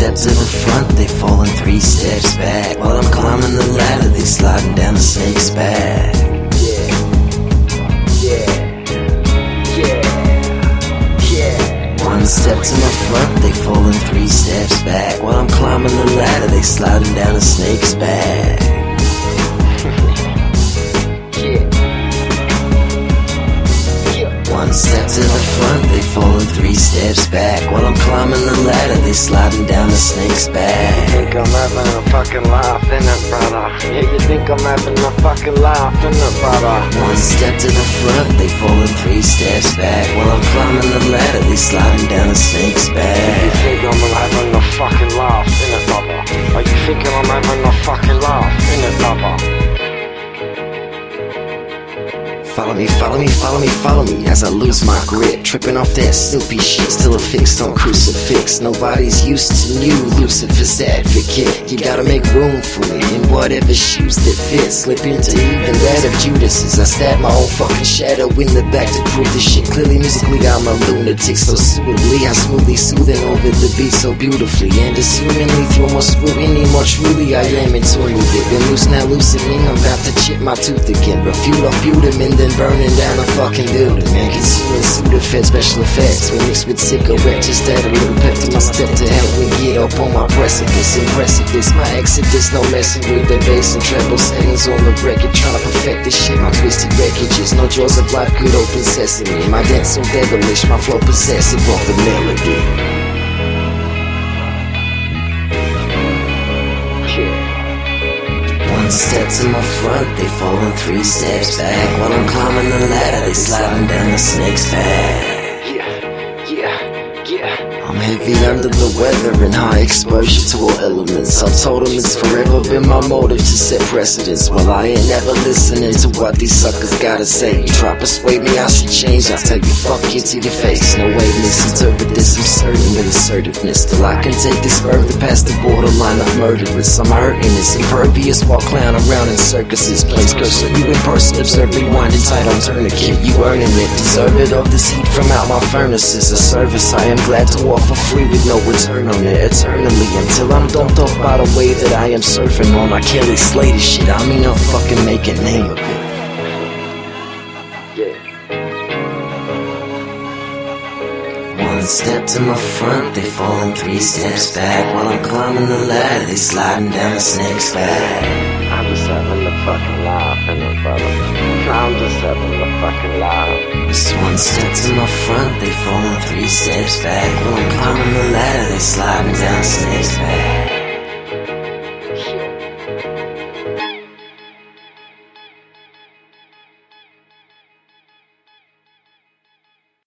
step to the front, they falling three steps back. While I'm climbing the ladder, they sliding down the snake's back. Yeah. Yeah. Yeah. Yeah. One step to my front, they falling three steps back. While I'm climbing the ladder, they sliding down the snake's back. To the front, they falling three steps back. While I'm climbing the ladder, they sliding down the snake's back. You think I'm having a fucking laugh in it, brother. Yeah, you think I'm having a fucking laugh in it, brother. One step to the front, they falling three steps back. While I'm climbing the ladder, they sliding down the snake's back. You think I'm having a fucking laugh in it, brother? Are you thinking I'm having a fucking laugh Follow me, follow me, follow me, follow me as I lose my grip. Tripping off that Snoopy shit, still affixed on crucifix. Nobody's used to you, Lucifer's advocate. You gotta make room for me in whatever shoes that fit. Slip into even that of Judas's. I stab my own fucking shadow in the back to prove this shit. Clearly, musically, I'm a lunatic. So suitably, I smoothly soothing over the beat so beautifully. And assumingly, through more scrutiny, more truly, I am in tune with it. Been loose now, loosening. I'm about to chip my tooth again. Refute off butamin, then burning down the fucking building. Man, consuming Sudafed special effects. We mixed with cigarette, just add a little pep to my step to help me get up on my precipice. Impressive, this my exodus. No messing with the bass and treble settings on the record. Trying to perfect this shit. My twisted wreckages. No jaws of life could open sesame. My dance so devilish, my flow possessive of the melody. Yeah. One step to my front, they falling three steps back. While I'm climbing the ladder, they sliding down the snake's back. Yeah. Yeah. Yeah. I'm heavy under the weather and high exposure to all elements. I told them it's forever been my motive to set precedents. Well, I ain't never listening to what these suckers gotta say. You try to persuade me I should change, I tell you fuck you to your face. No way, misinterpret this, I'm certain with assertiveness. Till I can take this further past the borderline of murderous. I'm hurting this impervious while clown around in circuses. Place cursor, you in person, observe me winding tight on tourniquet. You earning it, deserve it of this heat from out my furnaces. A service I am glad to offer free with no return on it eternally until I'm dumped off by the wave that I am surfing on. I Kelly Slater shit, I mean I'll fucking make a name of it. Yeah. One step to my front, they falling three steps back. While I'm climbing the ladder, they sliding down the snake's back. I'm just having a fucking laugh, and I'm brother. I'm just having a fucking laugh. It's one step to my front, they falling three steps back. While I'm climbing the ladder, they sliding down the snake's back.